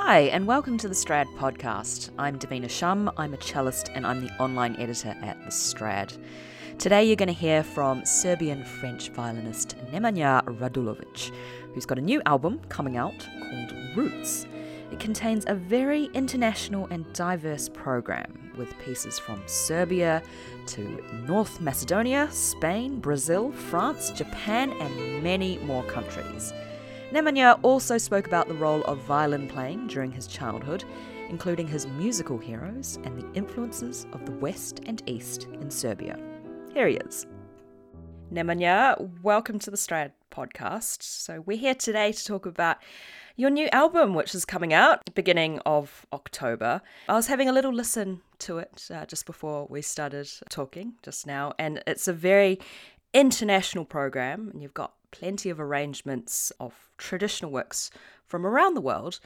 Hi, and welcome to the Strad podcast. I'm Davina Shum, I'm a cellist, and I'm the online editor at the Strad. Today, you're going to hear from Serbian French violinist Nemanja Radulovic, who's got a new album coming out called Roots. It contains a very international and diverse program with pieces from Serbia to North Macedonia, Spain, Brazil, France, Japan, and many more countries. Nemanja also spoke about the role of violin playing during his childhood, including his musical heroes and the influences of the West and East in Serbia. Here he is. Nemanja, welcome to the Strad podcast. So, we're here today to talk about your new album, which is coming out beginning of October. I was having a little listen to it uh, just before we started talking just now, and it's a very international program, and you've got plenty of arrangements of traditional works from around the world.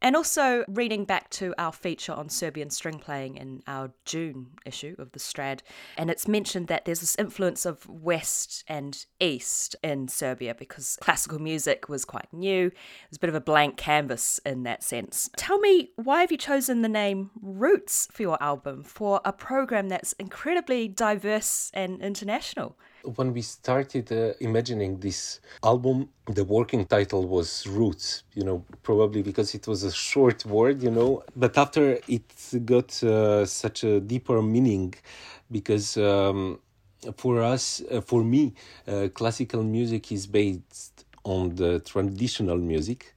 And also reading back to our feature on Serbian string playing in our June issue of the Strad, and it's mentioned that there's this influence of West and East in Serbia because classical music was quite new. There's a bit of a blank canvas in that sense. Tell me, why have you chosen the name Roots for your album for a program that's incredibly diverse and international? When we started uh, imagining this album, the working title was Roots, you know, probably because it was a short word, you know. But after it got uh, such a deeper meaning, because um, for us, uh, for me, uh, classical music is based on the traditional music.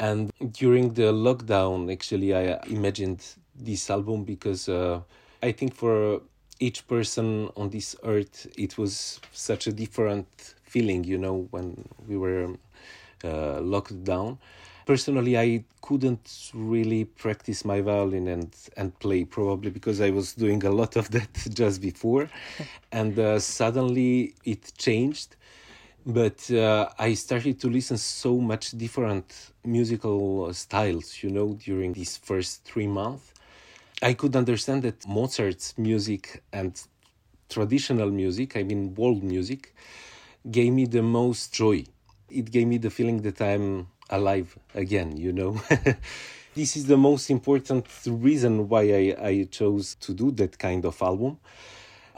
And during the lockdown, actually, I imagined this album because uh, I think for each person on this earth it was such a different feeling you know when we were uh, locked down. Personally i couldn't really practice my violin and and play probably because i was doing a lot of that just before. And uh, suddenly it changed. But uh, i started to listen so much different musical styles you know during these first 3 months I could understand that Mozart's music and traditional music, I mean world music, gave me the most joy. It gave me the feeling that I'm alive again, you know. this is the most important reason why I, I chose to do that kind of album.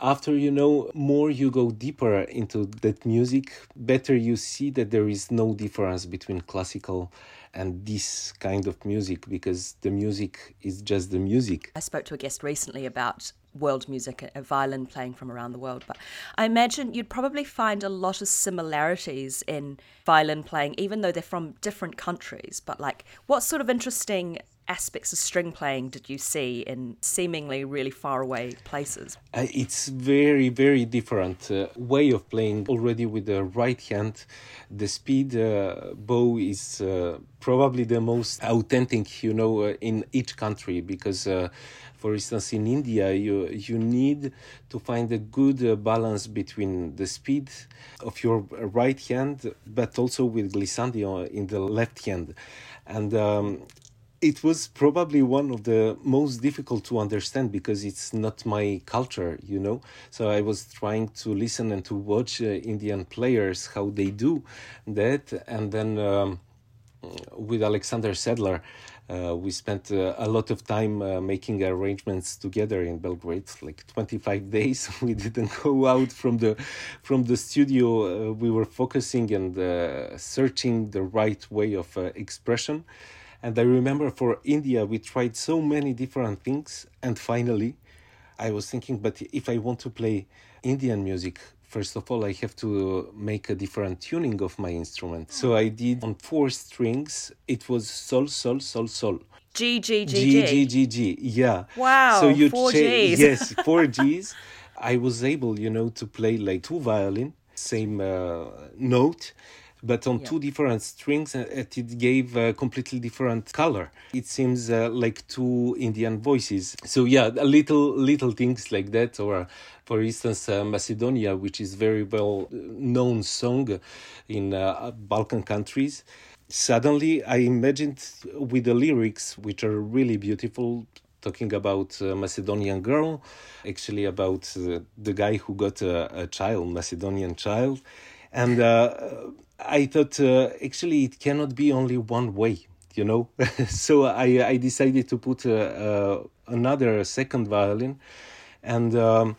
After you know, more you go deeper into that music, better you see that there is no difference between classical and this kind of music because the music is just the music. I spoke to a guest recently about world music, a violin playing from around the world, but I imagine you'd probably find a lot of similarities in violin playing, even though they're from different countries. But like, what sort of interesting aspects of string playing did you see in seemingly really far away places? Uh, it's very, very different uh, way of playing. Already with the right hand, the speed uh, bow is uh, probably the most authentic, you know, uh, in each country because. Uh, for instance, in India, you you need to find a good balance between the speed of your right hand, but also with glissandi in the left hand, and um, it was probably one of the most difficult to understand because it's not my culture, you know. So I was trying to listen and to watch uh, Indian players how they do that, and then um, with Aleksander Sedlar. Uh, we spent uh, a lot of time uh, making arrangements together in Belgrade, like 25 days. we didn't go out from the from the studio. Uh, we were focusing and uh, searching the right way of uh, expression and I remember for India, we tried so many different things. And finally, I was thinking, but if I want to play Indian music, first of all, I have to make a different tuning of my instrument. So I did on four strings, it was sol, sol, sol, sol. G, G, G, G. G, G, G, yeah. Wow. So you four Gs. yes, four Gs. I was able, you know, to play like two violin, same uh, note but on yeah. two different strings uh, it gave a completely different color. It seems uh, like two indian voices. So yeah little little things like that or for instance uh, macedonia which is very well known song in uh, balkan countries. Suddenly i imagined with the lyrics which are really beautiful talking about a Macedonian girl, actually about uh, the guy who got a, a child, Macedonian child, and uh, I thought uh, actually it cannot be only one way. you know. so I, I decided to put uh, uh, another second violin, and um,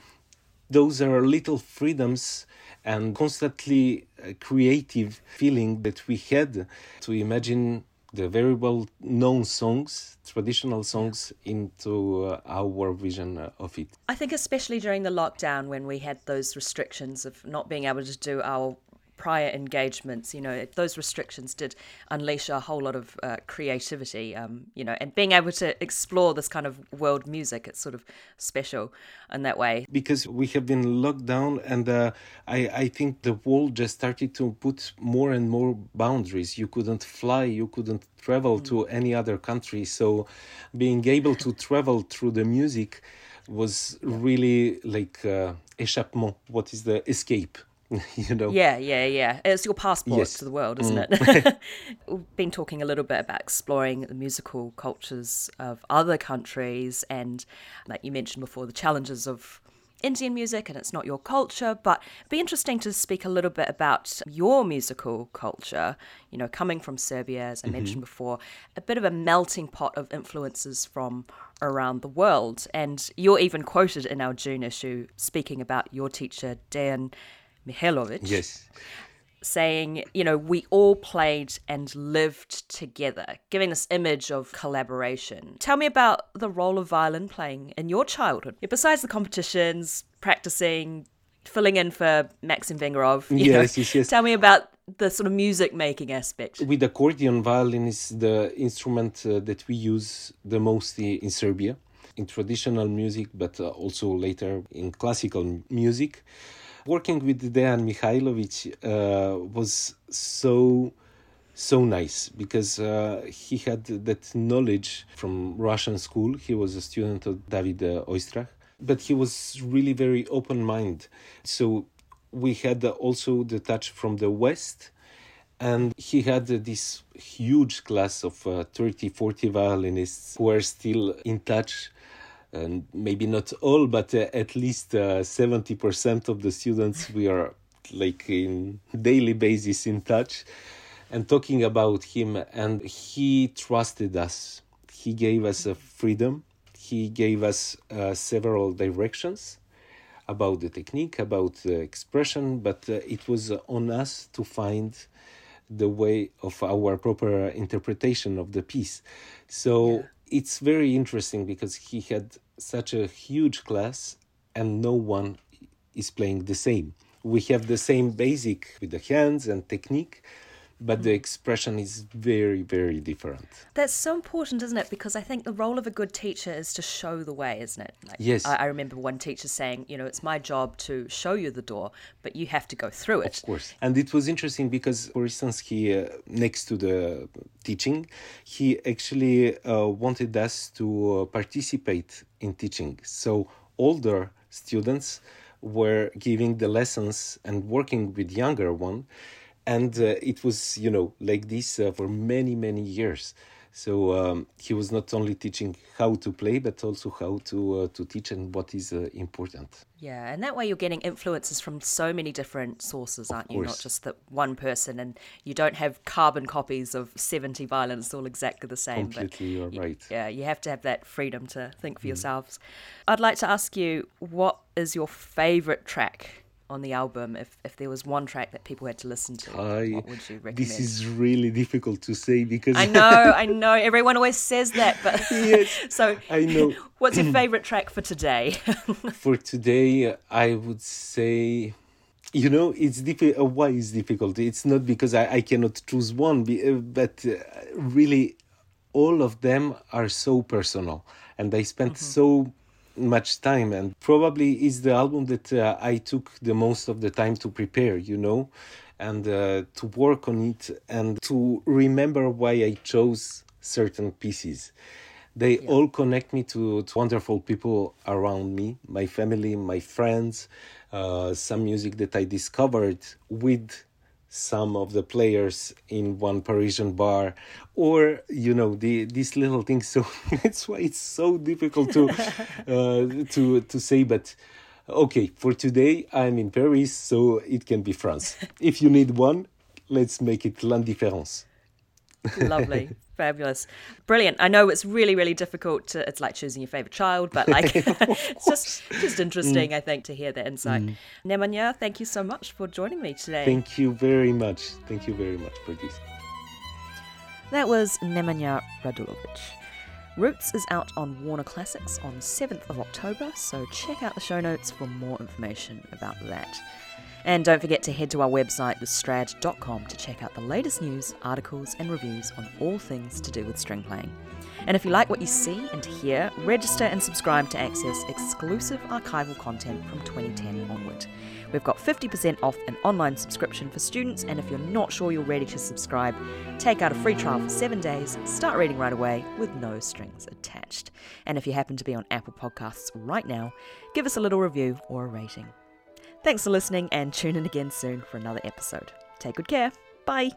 those are little freedoms and constantly uh, creative feeling that we had to imagine the very well known songs, traditional songs, into uh, our vision of it. I think, especially during the lockdown when we had those restrictions of not being able to do our prior engagements, you know, those restrictions did unleash a whole lot of uh, creativity, um, you know, and being able to explore this kind of world music, it's sort of special in that way. Because we have been locked down, and uh, I, I think the world just started to put more and more boundaries. You couldn't fly, you couldn't travel mm. to any other country. So being able to travel through the music was really like uh, échappement. What is the escape? you know yeah yeah yeah it's your passport yes. to the world isn't mm. it we've been talking a little bit about exploring the musical cultures of other countries and like you mentioned before the challenges of Indian music and it's not your culture, but it'd be interesting to speak a little bit about your musical culture, you know, coming from Serbia, as I mm-hmm. mentioned before, a bit of a melting pot of influences from around the world. And you're even quoted in our June issue speaking about your teacher, Dejan Mihailovic. Yes. Saying, you know, we all played and lived together, giving this image of collaboration. Tell me about the role of violin playing in your childhood. Besides the competitions, practicing, filling in for Maxim Vengerov. Yes, yes, yes. Tell me about the sort of music making aspect. With accordion, violin is the instrument uh, that we use the most in Serbia, in traditional music, but uh, also later in classical music working with Dejan Mihailovic uh, was so so nice because uh, he had that knowledge from Russian school. He was a student of David uh, Oistrakh, but he was really very open minded. So we had also the touch from the West. And he had this huge class of uh, 30, 40 violinists who are still in touch and maybe not all, but uh, at least uh, seventy percent of the students we are like in daily basis in touch and talking about him. And he trusted us. He gave us a freedom. He gave us uh, several directions about the technique, about the expression, but uh, it was on us to find the way of our proper interpretation of the piece. So. Yeah it's very interesting because he had such a huge class and no one is playing the same. We have the same basic with the hands and technique, but the expression is very very different. That's so important isn't it? Because i think the role of a good teacher is to show the way isn't it? Like, yes. I, I, remember one teacher saying you know it's my job to show you the door but you have to go through it. Of course. And it was interesting because for instance he uh, next to the teaching he actually uh, wanted us to uh, participate in teaching. So older students were giving the lessons and working with younger one and uh, it was you know like this uh, for many many years. So um, he was not only teaching how to play but also how to uh, to teach and what is uh, important. Yeah and that way you're getting influences from so many different sources aren't you? Not just that one person and you don't have carbon copies of 70 violins all exactly the same completely you're right. yeah you have to have that freedom to think for mm. yourselves. I'd like to ask you what is your favorite track on the album, if, if there was one track that people had to listen to, I, what would you recommend? This is really difficult to say because I know, I know, everyone always says that, but yes, so I know. What's your favorite track for today? for today, I would say. You know, it's difficult. Uh, why is difficult? It's not because I, I cannot choose one, uh, but uh, really, all of them are so personal, and I spent mm-hmm. so much time and probably is the album that uh, i took the most of the time to prepare you know and uh, to work on it and to remember why i chose certain pieces they yeah. all connect me to, to, wonderful people around me my family my friends uh, some music that i discovered with some of the players in one Parisian bar, or you know the these little things. So that's why it's so difficult to uh, to to say. But okay, for today I'm in Paris, so it can be France. If you need one, let's make it l'indifférence. Lovely. Fabulous. Brilliant. I know it's really, really difficult to it's like choosing your favorite child, but like it's just just interesting, I think, to hear that insight. Mm. Nemanja, thank you so much for joining me today. Thank you very much. Thank you very much for this. That was Nemanja Radulovic. Roots is out on Warner Classics on 7th of October, so check out the show notes for more information about that. And don't forget to head to our website, thestrad.com, to check out the latest news, articles, and reviews on all things to do with string playing. And if you like what you see and hear, register and subscribe to access exclusive archival content from 2010 onward. We've got 50% off an online subscription for students, and if you're not sure you're ready to subscribe, take out a free trial for seven days, start reading right away with no strings attached. And if you happen to be on Apple Podcasts right now, give us a little review or a rating. Thanks for listening and tune in again soon for another episode. Take good care. Bye.